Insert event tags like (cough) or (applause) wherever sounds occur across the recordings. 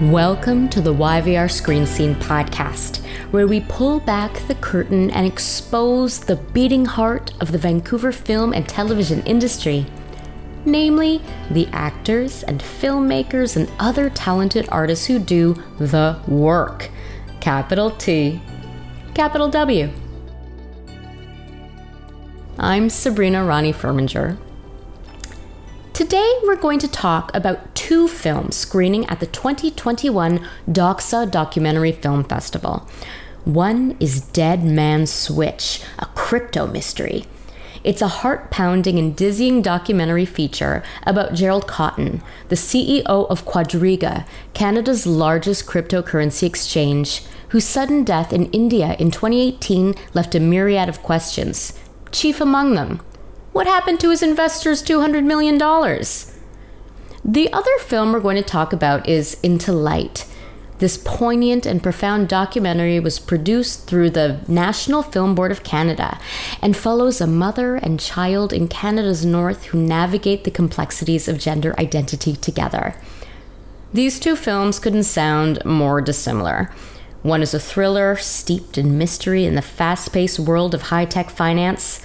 Welcome to the YVR Screen Scene podcast, where we pull back the curtain and expose the beating heart of the Vancouver film and television industry. Namely, the actors and filmmakers and other talented artists who do the work. Capital T, capital W. I'm Sabrina Ronnie Furminger, Today, we're going to talk about two films screening at the 2021 Doxa Documentary Film Festival. One is Dead Man's Switch, a crypto mystery. It's a heart pounding and dizzying documentary feature about Gerald Cotten, the CEO of Quadriga, Canada's largest cryptocurrency exchange, whose sudden death in India in 2018 left a myriad of questions. Chief among them, what happened to his investors' $200 million? The other film we're going to talk about is Into Light. This poignant and profound documentary was produced through the National Film Board of Canada and follows a mother and child in Canada's north who navigate the complexities of gender identity together. These two films couldn't sound more dissimilar. One is a thriller steeped in mystery in the fast paced world of high tech finance.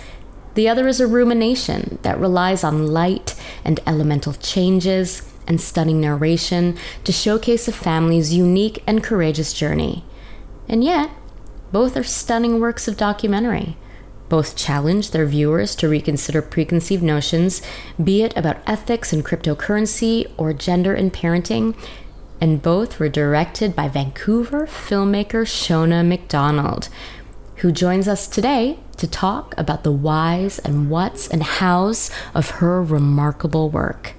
The other is a rumination that relies on light and elemental changes and stunning narration to showcase a family's unique and courageous journey. And yet, both are stunning works of documentary. Both challenge their viewers to reconsider preconceived notions, be it about ethics and cryptocurrency or gender and parenting, and both were directed by Vancouver filmmaker Sheona McDonald, who joins us today to talk about the whys and whats and hows of her remarkable work.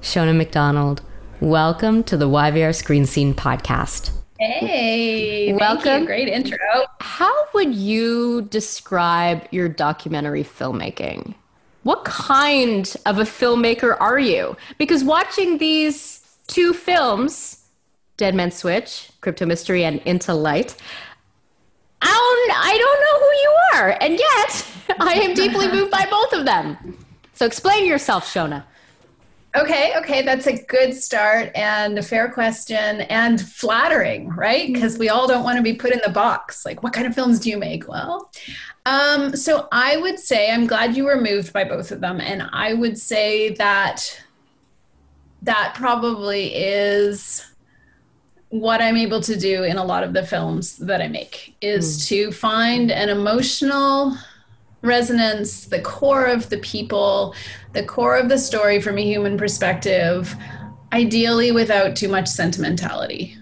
Sheona McDonald, welcome to the YVR Screen Scene podcast. Hey, welcome. Great intro. How would you describe your documentary filmmaking? What kind of a filmmaker are you? Because watching these two films, Dead Man Switch, Crypto Mystery, and Into Light, I don't know who you are. And yet, (laughs) I am deeply (laughs) moved by both of them. So explain yourself, Sheona. Okay, okay, that's a good start and a fair question and flattering, right? Because mm-hmm. we all don't want to be put in the box. Like, what kind of films do you make? Well, um, so I would say I'm glad you were moved by both of them, and I would say that that probably is what I'm able to do in a lot of the films that I make is mm. to find an emotional resonance, the core of the people, the core of the story from a human perspective, ideally without too much sentimentality.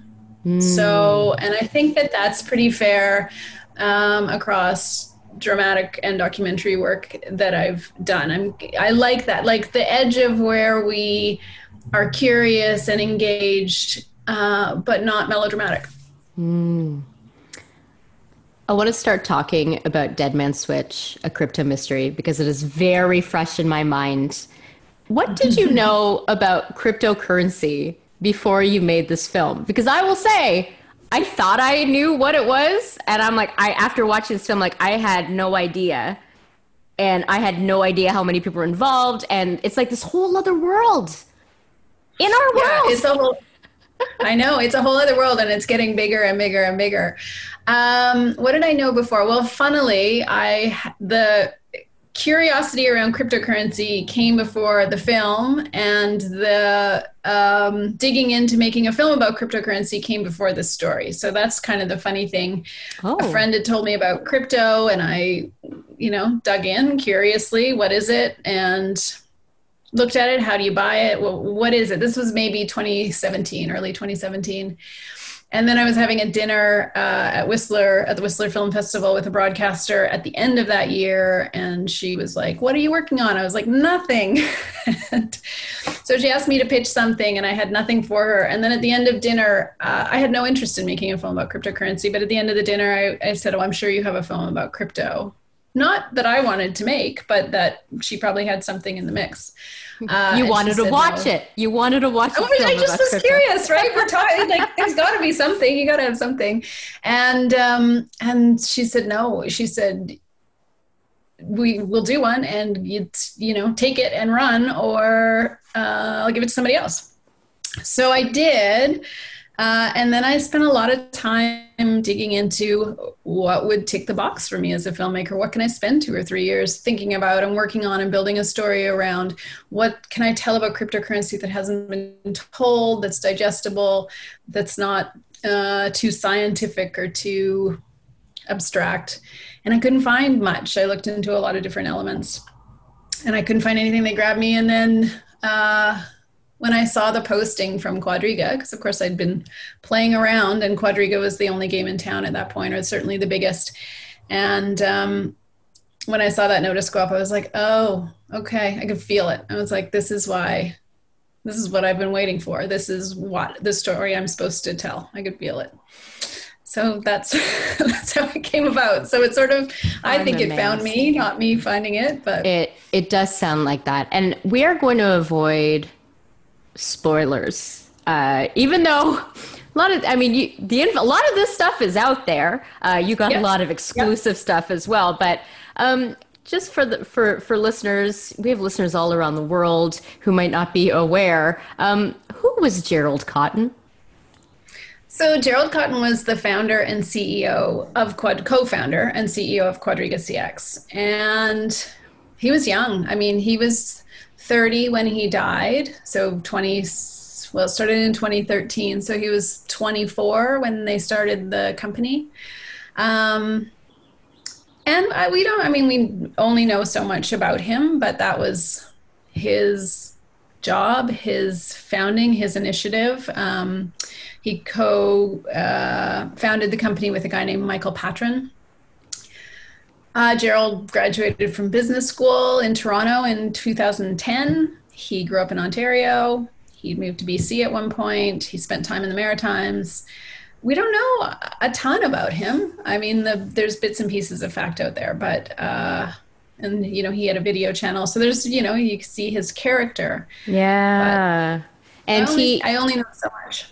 Mm. So, and I think that that's pretty fair um, across dramatic and documentary work that I've done. I'm I like that, like the edge of where we are curious and engaged uh, but not melodramatic. Mm. I want to start talking about Dead Man Switch, a crypto mystery, because it is very fresh in my mind. What did you (laughs) know about cryptocurrency before you made this film? Because I will say, I thought I knew what it was, and I'm like, I after watching this film, like I had no idea, and I had no idea how many people were involved, and it's like this whole other world in our world. Yeah, it's a whole I know it's a whole other world and it's getting bigger and bigger and bigger. Um, what did I know before? Well, funnily, I the curiosity around cryptocurrency came before the film, and the um, digging into making a film about cryptocurrency came before the story. So that's kind of the funny thing. Oh. A friend had told me about crypto, and I, you know, dug in curiously. What is it? And looked at it. How do you buy it? What is it? This was maybe 2017, early 2017. And then I was having a dinner uh, at Whistler at the Whistler Film Festival with a broadcaster at the end of that year, and she was like, "What are you working on?" I was like, "Nothing." (laughs) So she asked me to pitch something, and I had nothing for her. And then at the end of dinner, uh, I had no interest in making a film about cryptocurrency. But at the end of the dinner, I, I said, "Oh, I'm sure you have a film about crypto." Not that I wanted to make, but that she probably had something in the mix. Uh, you wanted to watch no. it. You wanted to watch. I, I just was crypto. curious, right? We're talking (laughs) like there's got to be something. You got to have something. And um, and she said no. She said we will do one, and you you know take it and run, or uh, I'll give it to somebody else. So I did. Uh, and then I spent a lot of time digging into what would tick the box for me as a filmmaker. What can I spend two or three years thinking about and working on and building a story around? What can I tell about cryptocurrency that hasn't been told, that's digestible, that's not uh, too scientific or too abstract? And I couldn't find much. I looked into a lot of different elements and I couldn't find anything that grabbed me. And then uh, when I saw the posting from Quadriga, because of course I'd been playing around, and Quadriga was the only game in town at that point, or certainly the biggest. And um, when I saw that notice go up, I was like, oh, okay, I could feel it. I was like, this is why, this is what I've been waiting for. This is what the story I'm supposed to tell. I could feel it. So that's (laughs) that's how it came about. So it sort of, I think amazed. it found me, not me finding it, but it it does sound like that. And we are going to avoid spoilers. Uh, even though a lot of, I mean, you, the a lot of this stuff is out there. Uh, you got yes. a lot of exclusive yep. stuff as well, but um, just for the for for listeners, we have listeners all around the world who might not be aware. Um, who was Gerald Cotten? So Gerald Cotten was the founder and CEO of Quad, co-founder and CEO of Quadriga CX, and he was young. I mean, he was 30 when he died. So 20, well, started in 2013. So he was 24 when they started the company. Um, and I, we don't, I mean, we only know so much about him, but that was his job, his founding, his initiative. Um, he co uh, founded the company with a guy named Michael Patryn. Uh, Gerald graduated from business school in Toronto in 2010. He grew up in Ontario. He moved to BC at one point. He spent time in the Maritimes. We don't know a ton about him. I mean, the, there's bits and pieces of fact out there, but uh, and you know he had a video channel, so there's you know you can see his character. Yeah, but and I only, he I only know so much.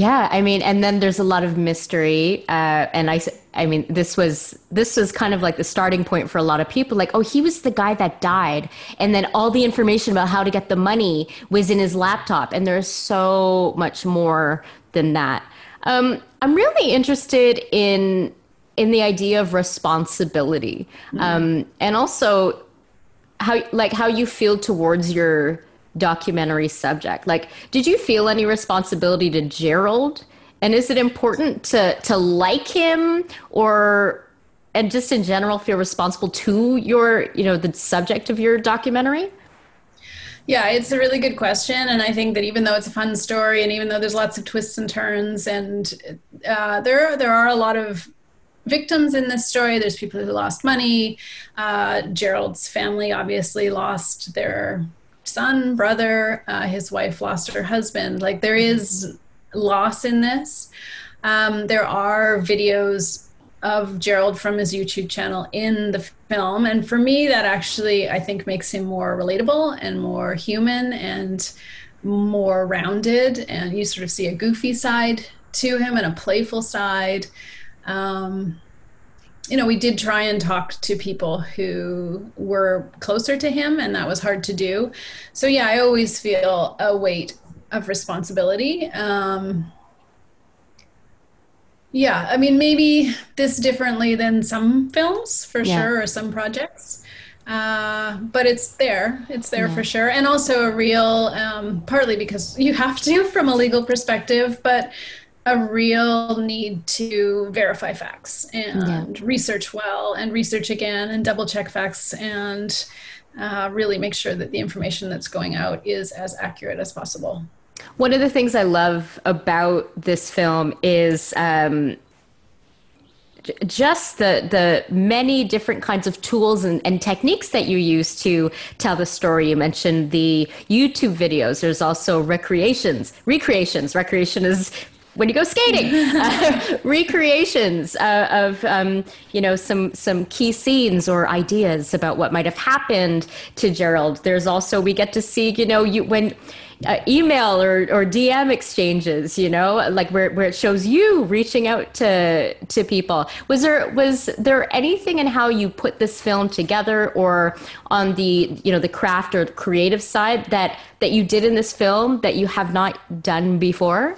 Yeah, I mean, and then there's a lot of mystery, uh, and I, I mean, this was this was kind of like the starting point for a lot of people. Like, oh, he was the guy that died, and then all the information about how to get the money was in his laptop, and there's so much more than that. Um, I'm really interested in in the idea of responsibility, mm-hmm. um, and also how like how you feel towards your documentary subject. Like, did you feel any responsibility to Gerald? And is it important to to like him or and just in general feel responsible to your, you know, the subject of your documentary? Yeah, it's a really good question, and I think that even though it's a fun story, and even though there's lots of twists and turns, and uh, there there are a lot of victims in this story. There's people who lost money. Uh, Gerald's family obviously lost their son, brother, uh, his wife lost her husband. Like there is loss in this. Um, there are videos of Gerald from his YouTube channel in the film. And for me, that actually, I think, makes him more relatable and more human and more rounded. And you sort of see a goofy side to him and a playful side. Um, you know, we did try and talk to people who were closer to him, and that was hard to do. So, yeah, I always feel a weight of responsibility. Um, yeah, I mean, maybe this differently than some films for yeah. sure, or some projects. Uh, but it's there. It's there yeah. for sure. And also a real, um, partly because you have to (laughs) from a legal perspective, but a real need to verify facts and yeah. research well and research again and double check facts and uh, really make sure that the information that's going out is as accurate as possible. One of the things I love about this film is um, just the the many different kinds of tools and, and, techniques that you use to tell the story. You mentioned the YouTube videos. There's also recreations, recreations. Recreation is when you go skating, uh, (laughs) (laughs) recreations uh, of um, you know some some key scenes or ideas about what might have happened to Gerald. There's also we get to see you know you when uh, email or, or DM exchanges, you know, like where, where it shows you reaching out to to people. Was there was there anything in how you put this film together or on the you know the craft or creative side that that you did in this film that you have not done before?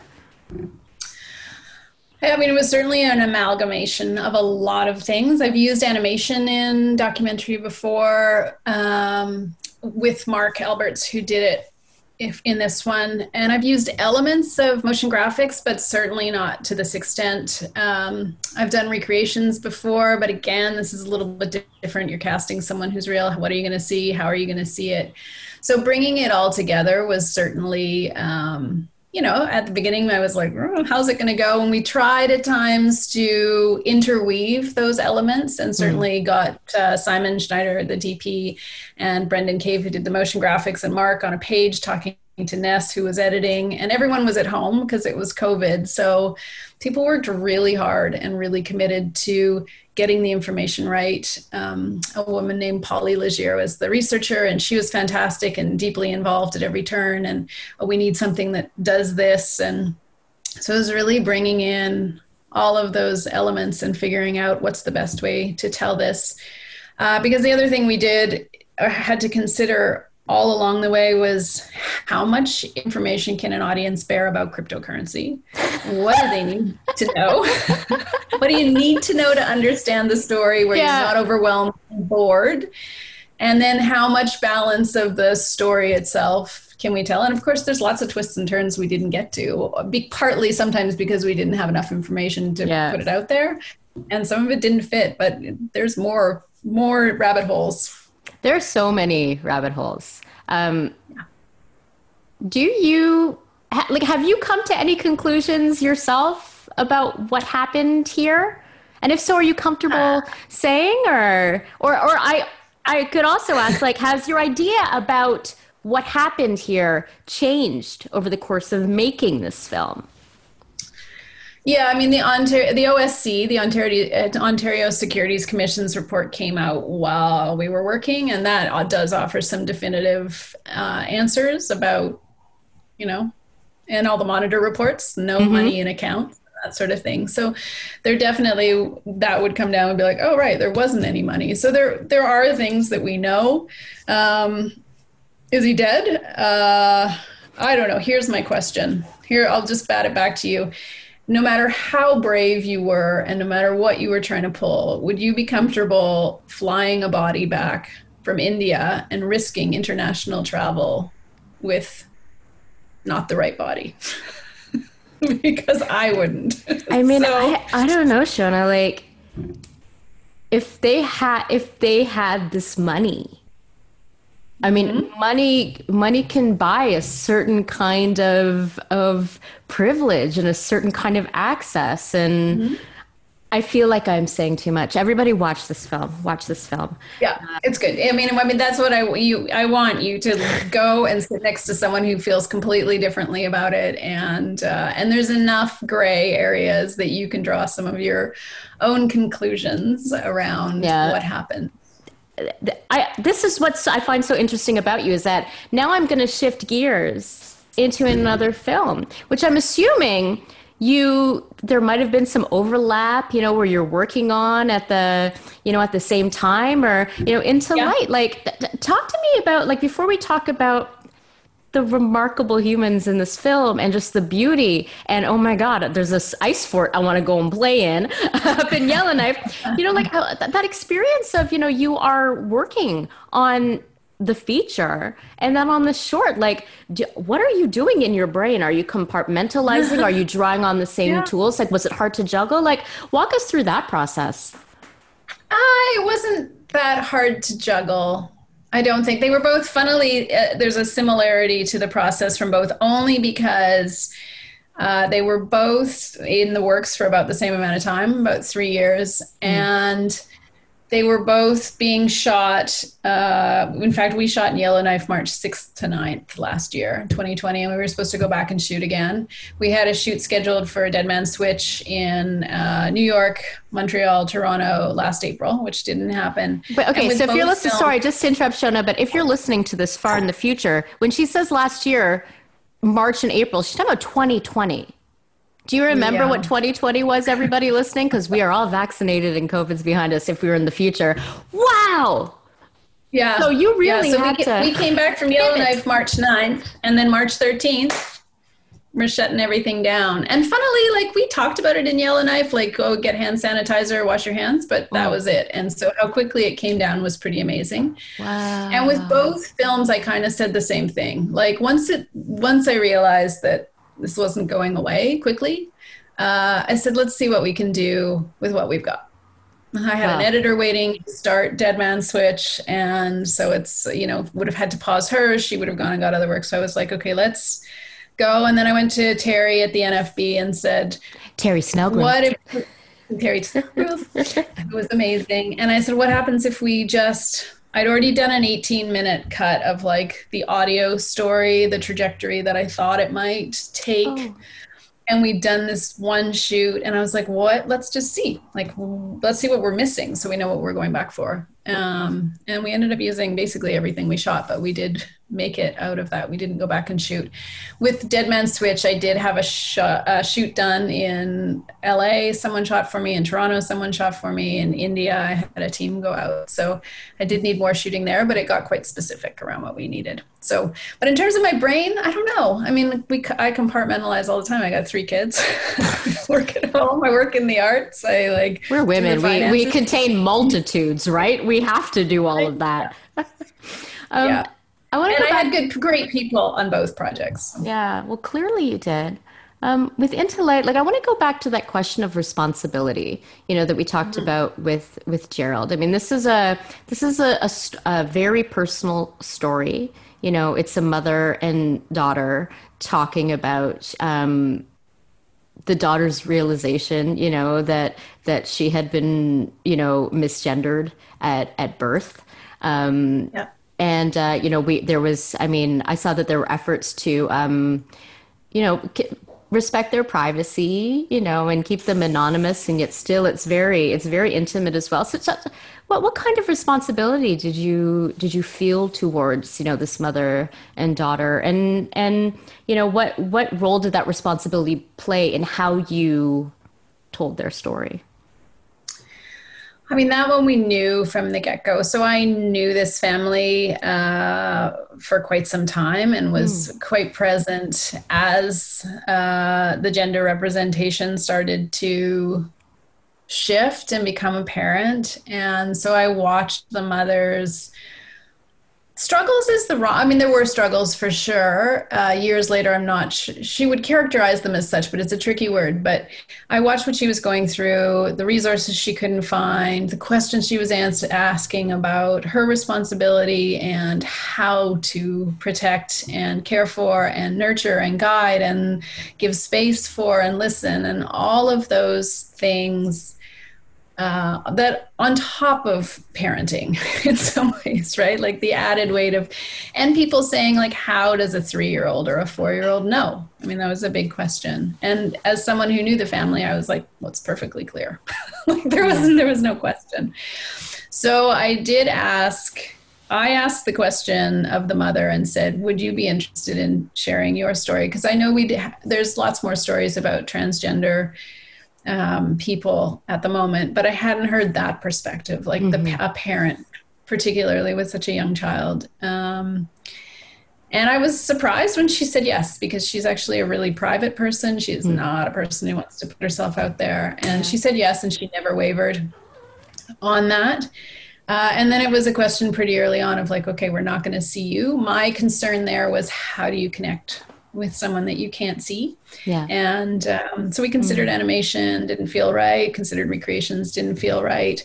I mean, it was certainly an amalgamation of a lot of things. I've used animation in documentary before um, with Mark Alberts, who did it if in this one. And i've used elements of motion graphics but certainly not to this extent. Um, i've done recreations before but again this is a little bit different. You're casting someone who's real. What are you going to see? How are you going to see it? So bringing it all together was certainly um, you know, at the beginning, I was like, oh, how's it going to go? And we tried at times to interweave those elements and certainly mm. got uh, Simon Schneider, the DP, and Brendan Cave, who did the motion graphics, and Mark on a page talking to Ness, who was editing, and everyone was at home because it was COVID. So people worked really hard and really committed to getting the information right. Um, a woman named Polly Legier was the researcher, and she was fantastic and deeply involved at every turn. And oh, we need something that does this. And so it was really bringing in all of those elements and figuring out what's the best way to tell this. Uh, because the other thing we did uh, had to consider all along the way was how much information can an audience bear about cryptocurrency? What do they need to know? (laughs) what do you need to know to understand the story where yeah. you're not overwhelmed and bored? And then how much balance of the story itself can we tell? And of course, there's lots of twists and turns we didn't get to, Be, partly sometimes because we didn't have enough information to yeah. put it out there. And some of it didn't fit, but there's more more rabbit holes there are so many rabbit holes. Um, do you like have you come to any conclusions yourself about what happened here? And if so, are you comfortable uh, saying, or or or I I could also ask, like, (laughs) has your idea about what happened here changed over the course of making this film? Yeah, I mean the Ontario, the OSC, the Ontario uh, Ontario Securities Commission's report came out while we were working, and that does offer some definitive uh, answers about, you know, and all the monitor reports, no mm-hmm. money in accounts, that sort of thing. So, there definitely that would come down and be like, oh right, there wasn't any money. So there there are things that we know. Um, is he dead? Uh, I don't know. Here's my question. Here, I'll just bat it back to you no matter how brave you were and no matter what you were trying to pull, would you be comfortable flying a body back from India and risking international travel with not the right body? (laughs) because I wouldn't. I mean, so. I, I don't know, Sheona. Like, if they had if they had this money, I mean, mm-hmm. money money can buy a certain kind of of privilege and a certain kind of access and mm-hmm. I feel like I'm saying too much. Everybody watch this film. Watch this film. Yeah, it's good. I mean, I mean that's what I you I want you to (laughs) go and sit next to someone who feels completely differently about it, and uh, and there's enough gray areas that you can draw some of your own conclusions around yeah. what happened. I, this is what I find so interesting about you is that now I'm going to shift gears into another film, which I'm assuming you there might have been some overlap, you know, where you're working on at the you know at the same time or you know into yeah. light. Like, th- talk to me about like before we talk about the remarkable humans in this film and just the beauty. And oh my God, there's this ice fort I want to go and play in (laughs) up in Yellowknife. You know, like that experience of, you know, you are working on the feature and then on the short like do, what are you doing in your brain are you compartmentalizing are you (laughs) drawing on the same yeah. tools like was it hard to juggle like walk us through that process uh, it wasn't that hard to juggle I don't think they were both funnily, uh, there's a similarity to the process from both only because Uh, they were both in the works for about the same amount of time, about three years, mm. and they were both being shot. Uh, in fact, we shot in Yellowknife March 6th to 9th last year, 2020, and we were supposed to go back and shoot again. We had a shoot scheduled for Dead Man Switch in uh, New York, Montreal, Toronto last April, which didn't happen. But okay, so if you're listening, films, sorry, just to interrupt Sheona, but if you're listening to this far in the future, when she says last year, March and April, she's talking about 2020. Do you remember yeah. what 2020 was, everybody listening? Because we are all vaccinated and COVID's behind us if we were in the future. Wow. Yeah. So you really yeah, so had we, to. We came back from Yellowknife March 9th, and then March 13th, we're shutting everything down. And funnily, like we talked about it in Yellowknife, like go get hand sanitizer, wash your hands, but that oh. was it. And so how quickly it came down was pretty amazing. Wow. And with both films, I kind of said the same thing. Like once it, once I realized that this wasn't going away quickly, uh, I said, let's see what we can do with what we've got. I had wow. an editor waiting to start Dead Man Switch. And so it's, you know, would have had to pause her. She would have gone and got other work. So I was like, okay, let's go. And then I went to Terry at the NFB and said, Terry Snellgrove. What if Terry Snellgrove? (laughs) it was amazing. And I said, what happens if we just I'd already done an 18 minute cut of like the audio story, the trajectory that I thought it might take. Oh. And we'd done this one shoot, and I was like, what? Let's just see. Like, let's see what we're missing so we know what we're going back for. Um, and we ended up using basically everything we shot, but we did make it out of that. We didn't go back and shoot. With Dead Man Switch, I did have a, sh- a shoot done in LA. Someone shot for me in Toronto. Someone shot for me in India. I had a team go out. So I did need more shooting there, but it got quite specific around what we needed. So, but in terms of my brain, I don't know. I mean, we I compartmentalize all the time. I got three kids. (laughs) Work at home. I work in the arts. I like. We're women. We we contain multitudes, right? We have to do all of that. (laughs) um, yeah. I want to. And I had good, great people on both projects. Yeah. Well, clearly you did. Um, with Into Light, like I want to go back to that question of responsibility, you know, that we talked mm-hmm. about with with Gerald. I mean, this is a this is a, a, a very personal story. You know, it's a mother and daughter talking about um, the daughter's realization, you know, that that she had been, you know, misgendered at at birth. Um, yeah and uh, you know we there was i mean i saw that there were efforts to um, you know respect their privacy you know and keep them anonymous. And yet still it's very it's very intimate as well. So, so what what kind of responsibility did you did you feel towards you know this mother and daughter? And and you know what what role did that responsibility play in how you told their story I mean, that one we knew from the get go. So I knew this family uh, for quite some time and was mm. quite present as uh, the gender representation started to shift and become apparent. And so I watched the mothers struggles is the wrong i mean there were struggles for sure. Uh, years later i'm not sh- she would characterize them as such but it's a tricky word. But i watched what she was going through the resources she couldn't find the questions she was ans- asking about her responsibility and how to protect and care for and nurture and guide and give space for and listen and all of those things uh, that on top of parenting (laughs) in some ways right? Like the added weight of and people saying like how does a three-year-old or a four-year-old know? I mean that was a big question. And as someone who knew the family i was like well it's perfectly clear. (laughs) Like there wasn't there was no question. So i did ask I asked the question of the mother and said, "Would you be interested in sharing your story?" Because I know we there's lots more stories about transgender um, people at the moment, but I hadn't heard that perspective, like mm-hmm. the a parent, particularly with such a young child. Um, and I was surprised when she said yes, because she's actually a really private person. She's mm-hmm. not a person who wants to put herself out there. And she said yes, and she never wavered on that. Uh, and then it was a question pretty early on of like, okay, we're not going to see you. My concern there was how do you connect with someone that you can't see. Yeah. And um, so we considered mm animation, didn't feel right, considered recreations, didn't feel right.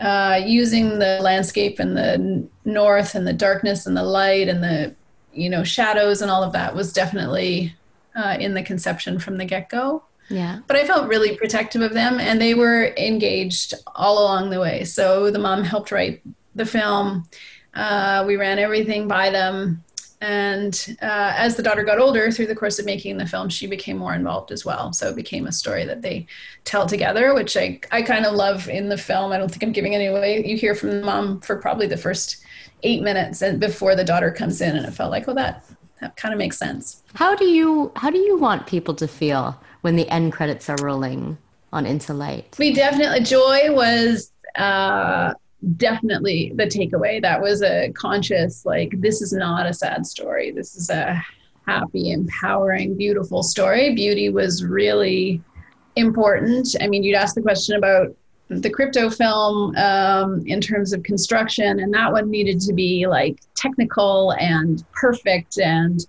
Uh, using the landscape and the north and the darkness and the light and the, you know, shadows and all of that was definitely uh, in the conception from the get go. Yeah. But I felt really protective of them, and they were engaged all along the way. So the mom helped write the film. Uh, we ran everything by them. And uh, as the daughter got older, through the course of making the film, she became more involved as well. So it became a story that they tell together, which I, I kind of love in the film. I don't think I'm giving any away. You hear from the mom for probably the first eight minutes and before the daughter comes in, and it felt like, oh, that that kind of makes sense. How do you how do you want people to feel when the end credits are rolling on Into Light? We definitely joy was uh, definitely the takeaway. That was a conscious like this is not a sad story. This is a happy, empowering, beautiful story. Beauty was really important. I mean, you'd ask the question about the crypto film um, in terms of construction, and that one needed to be like technical and perfect and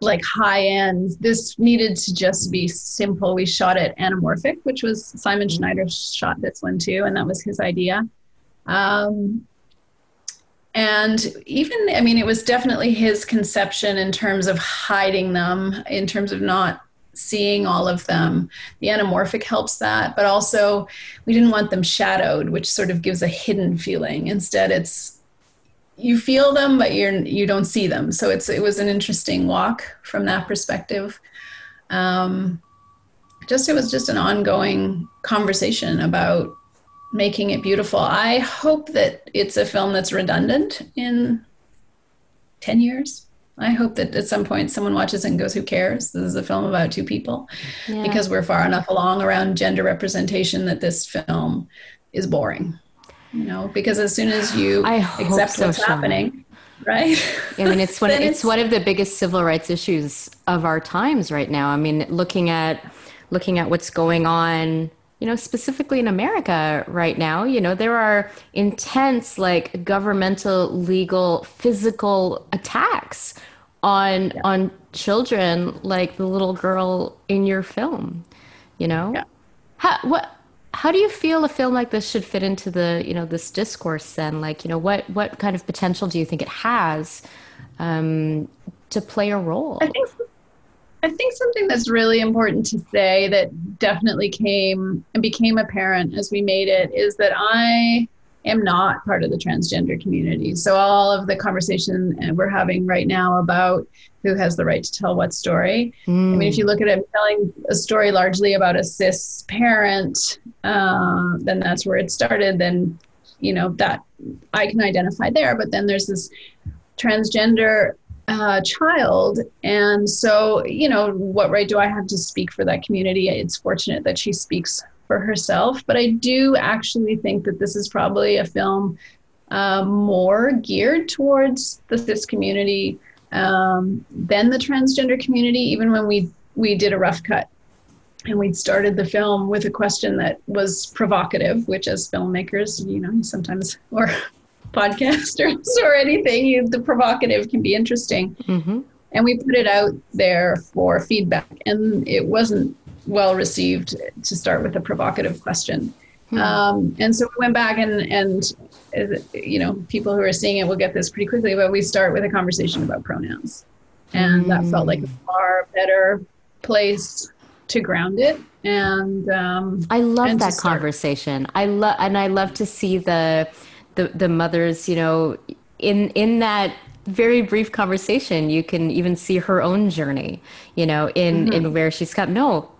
like high end. This needed to just be simple. We shot it anamorphic, which was Simon Schneider shot this one too, and that was his idea. Um, and even, I mean, it was definitely his conception in terms of hiding them, in terms of not seeing all of them. The anamorphic helps that, but also we didn't want them shadowed, which sort of gives a hidden feeling. Instead, it's you feel them, but you're you don't see them. So it's it was an interesting walk from that perspective. Um, just it was just an ongoing conversation about making it beautiful. I hope that it's a film that's redundant in ten years. I hope that at some point someone watches it and goes, Who cares? This is a film about two people. Yeah. Because we're far enough along around gender representation that this film is boring. You know, because as soon as you I accept so, what's happening, right? I mean, it's one. (laughs) It's, it's- one of the biggest civil rights issues of our times right now. I mean, looking at looking at what's going on, you know, specifically in America right now. You know, there are intense, like governmental, legal, physical attacks on on children, like the little girl in your film. You know, Yeah. how what. How do you feel a film like this should fit into the, you know, this discourse? Then, like, you know, what what kind of potential do you think it has um, to play a role? I think I think something that's really important to say that definitely came and became apparent as we made it is that I am not part of the transgender community. So all of the conversation we're having right now about who has the right to tell what story. I mean, if you look at it, I'm telling a story largely about a cis parent, uh, then that's where it started. Then, you know, that I can identify there. But then there's this transgender uh, child. And so, you know, what right do I have to speak for that community? It's fortunate that she speaks for herself. But I do actually think that this is probably a film uh, more geared towards the cis community um, than the transgender community. Even when we we did a rough cut and we started the film with a question that was provocative, which as filmmakers, you know, sometimes or podcasters (laughs) or anything, you, the provocative can be interesting. hmm And we put it out there for feedback, and it wasn't well received to start with a provocative question. Um, and so we went back and and uh, you know people who are seeing it will get this pretty quickly, but we start with a conversation about pronouns, and that felt like a far better place to ground it. And um, I love and that conversation. I love and I love to see the the the mothers, you know, in in that very brief conversation, you can even see her own journey, you know, in in where she's come. No,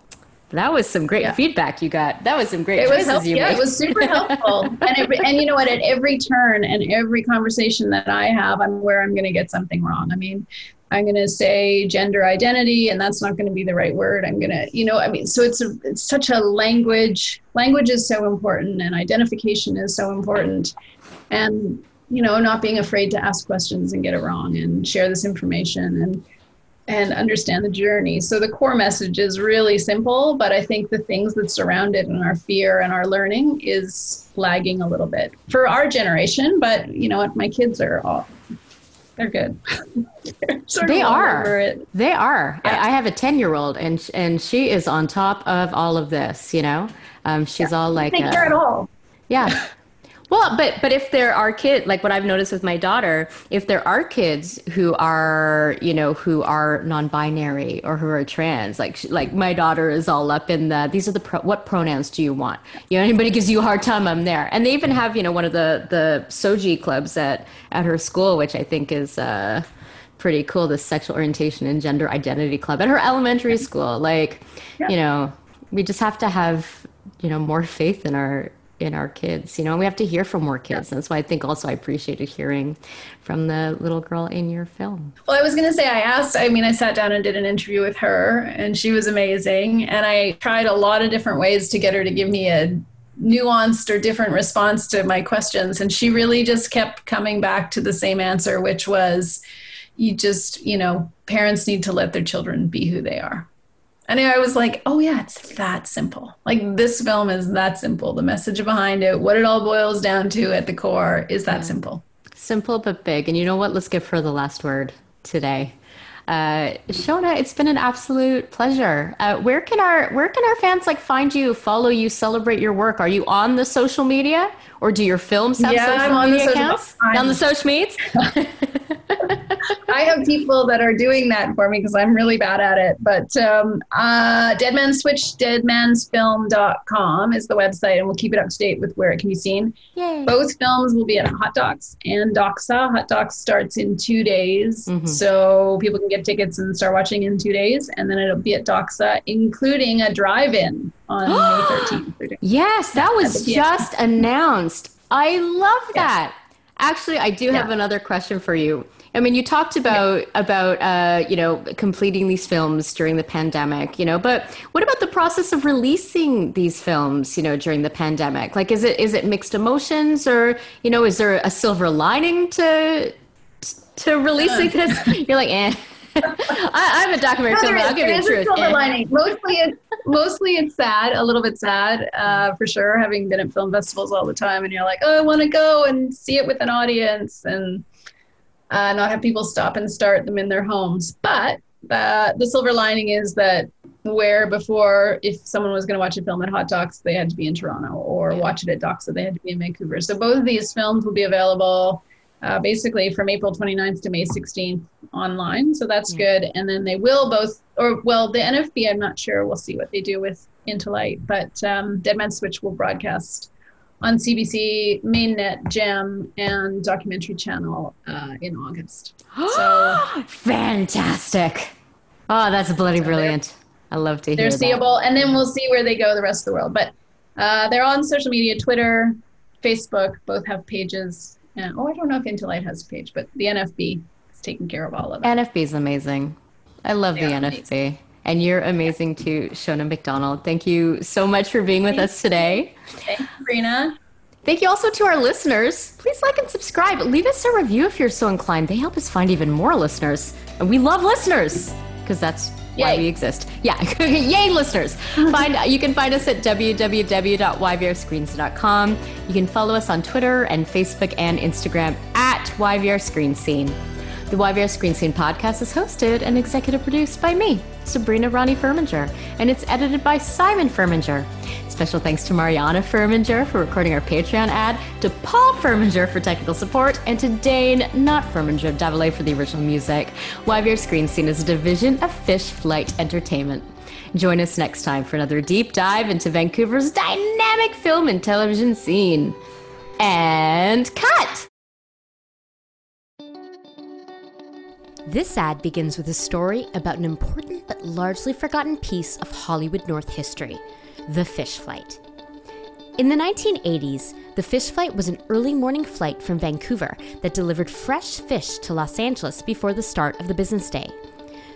that was some great Mm-hmm. Yeah. feedback you got. That was some great it was choices helpful. you Yeah, made. it was super helpful. (laughs) and every, and you know what? At every turn and every conversation that I have, I'm where I'm going to get something wrong. I mean, I'm going to say gender identity, and that's not going to be the right word. I'm going to, you know, I mean, so it's a, it's such a language. Language is so important, and identification is so important, and you know, not being afraid to ask questions and get it wrong, and share this information, and and understand the journey. So the core message is really simple, but I think the things that surround it and our fear and our learning is lagging a little bit for our generation. But you know what? My kids are all they're good. (laughs) They're They are. They are. Yeah. I, I have a ten year old, and and she is on top of all of this. You know, um, she's all like, They uh, care at all. Yeah. (laughs) Well, but but if there are kids, like what I've noticed with my daughter, if there are kids who are, you know, who are non-binary or who are trans, like like my daughter is all up in the these are the pro, what pronouns do you want? You know, anybody gives you a hard time, I'm there. And they even have, you know, one of the the SOGI clubs at at her school, which I think is uh pretty cool, the sexual orientation and gender identity club at her elementary school. Like, yeah. you know, we just have to have, you know, more faith in our in our kids. You know, and we have to hear from more kids. Yeah. That's why I think also I appreciated hearing from the little girl in your film. Well, I was going to say, I asked, I mean, I sat down and did an interview with her, and she was amazing. And I tried a lot of different ways to get her to give me a nuanced or different response to my questions. And she really just kept coming back to the same answer, which was, you just, you know, parents need to let their children be who they are. And I was like, oh, yeah, it's that simple. Like, this film is that simple. The message behind it, what it all boils down to at the core is that yeah. simple. Simple but big. And you know what? Let's give her the last word today. Uh, Sheona, it's been an absolute pleasure. Uh, where can our where can our fans like find you, follow you, celebrate your work? Are you on the social media, or do your films have yeah, social media social, accounts? I'm, on the social meets? (laughs) (laughs) I have people that are doing that for me because I'm really bad at it. But um, uh, Dead Man Switch, deadmansfilm.com is the website, and we'll keep it up to date with where it can be seen. Yay. Both films will be at Hot Docs and Doxa. Hot Docs starts in two days, mm-hmm. so people can get tickets and start watching in two days. And then it'll be at Doxa, including a drive in on May (gasps) 13th. Yes, that was just announced. I love that. Yes. Actually, I do have another question for you. I mean, you talked about yeah. about uh, you know completing these films during the pandemic, you know, but what about the process of releasing these films, you know, during the pandemic? Like, is it is it mixed emotions, or you know, is there a silver lining to to releasing this? You're like, eh. (laughs) I, am a documentary no, film. I'll give you the truth. Silver eh. lining. Mostly, it's mostly it's sad, a little bit sad, uh, for sure. Having been at film festivals all the time, and you're like, oh, I want to go and see it with an audience, and uh, not have people stop and start them in their homes. But uh, the silver lining is that where before, if someone was going to watch a film at Hot Docs, they had to be in Toronto, or yeah. watch it at Doxa, they had to be in Vancouver. So both of these films will be available uh, basically from April 29th to May 16th online. So that's yeah. good. And then they will both, or well, the NFB, I'm not sure. We'll see what they do with Into Light, but um, Dead Man Switch will broadcast on CBC, Mainnet, Gem, and Documentary Channel uh, in August. (gasps) So fantastic! Oh, that's bloody so brilliant. I love to hear They're seeable, and then we'll see where they go the rest of the world. But uh, they're on social media: Twitter, Facebook. Both have pages. Uh, oh, I don't know if Into Light has a page, but the NFB is taking care of all of it. NFB is amazing. I love they the NFB. Amazing. And you're amazing too, Sheona McDonald. Thank you so much for being with Thank us today. Thanks, Sabrina. Thank you also to our listeners. Please like and subscribe. Leave us a review if you're so inclined. They help us find even more listeners. And we love listeners because that's Yay. why we exist. Yeah, (laughs) yay, listeners! Find you can find us at www.yvrscreens.com. You can follow us on Twitter and Facebook and Instagram at YVR Screen Scene. The YVR Screen Scene podcast is hosted and executive produced by me, Sabrina Ronnie Furminger, and it's edited by Simon Furminger. Special thanks to Mariana Furminger for recording our Patreon ad, to Paul Furminger for technical support, and to Dane, not Furminger, Davile for the original music. YVR Screen Scene is a division of Fish Flight Entertainment. Join us next time for another deep dive into Vancouver's dynamic film and television scene. And cut! This ad begins with a story about an important but largely forgotten piece of Hollywood North history the fish flight. In the 1980s, the fish flight was an early morning flight from Vancouver that delivered fresh fish to Los Angeles before the start of the business day.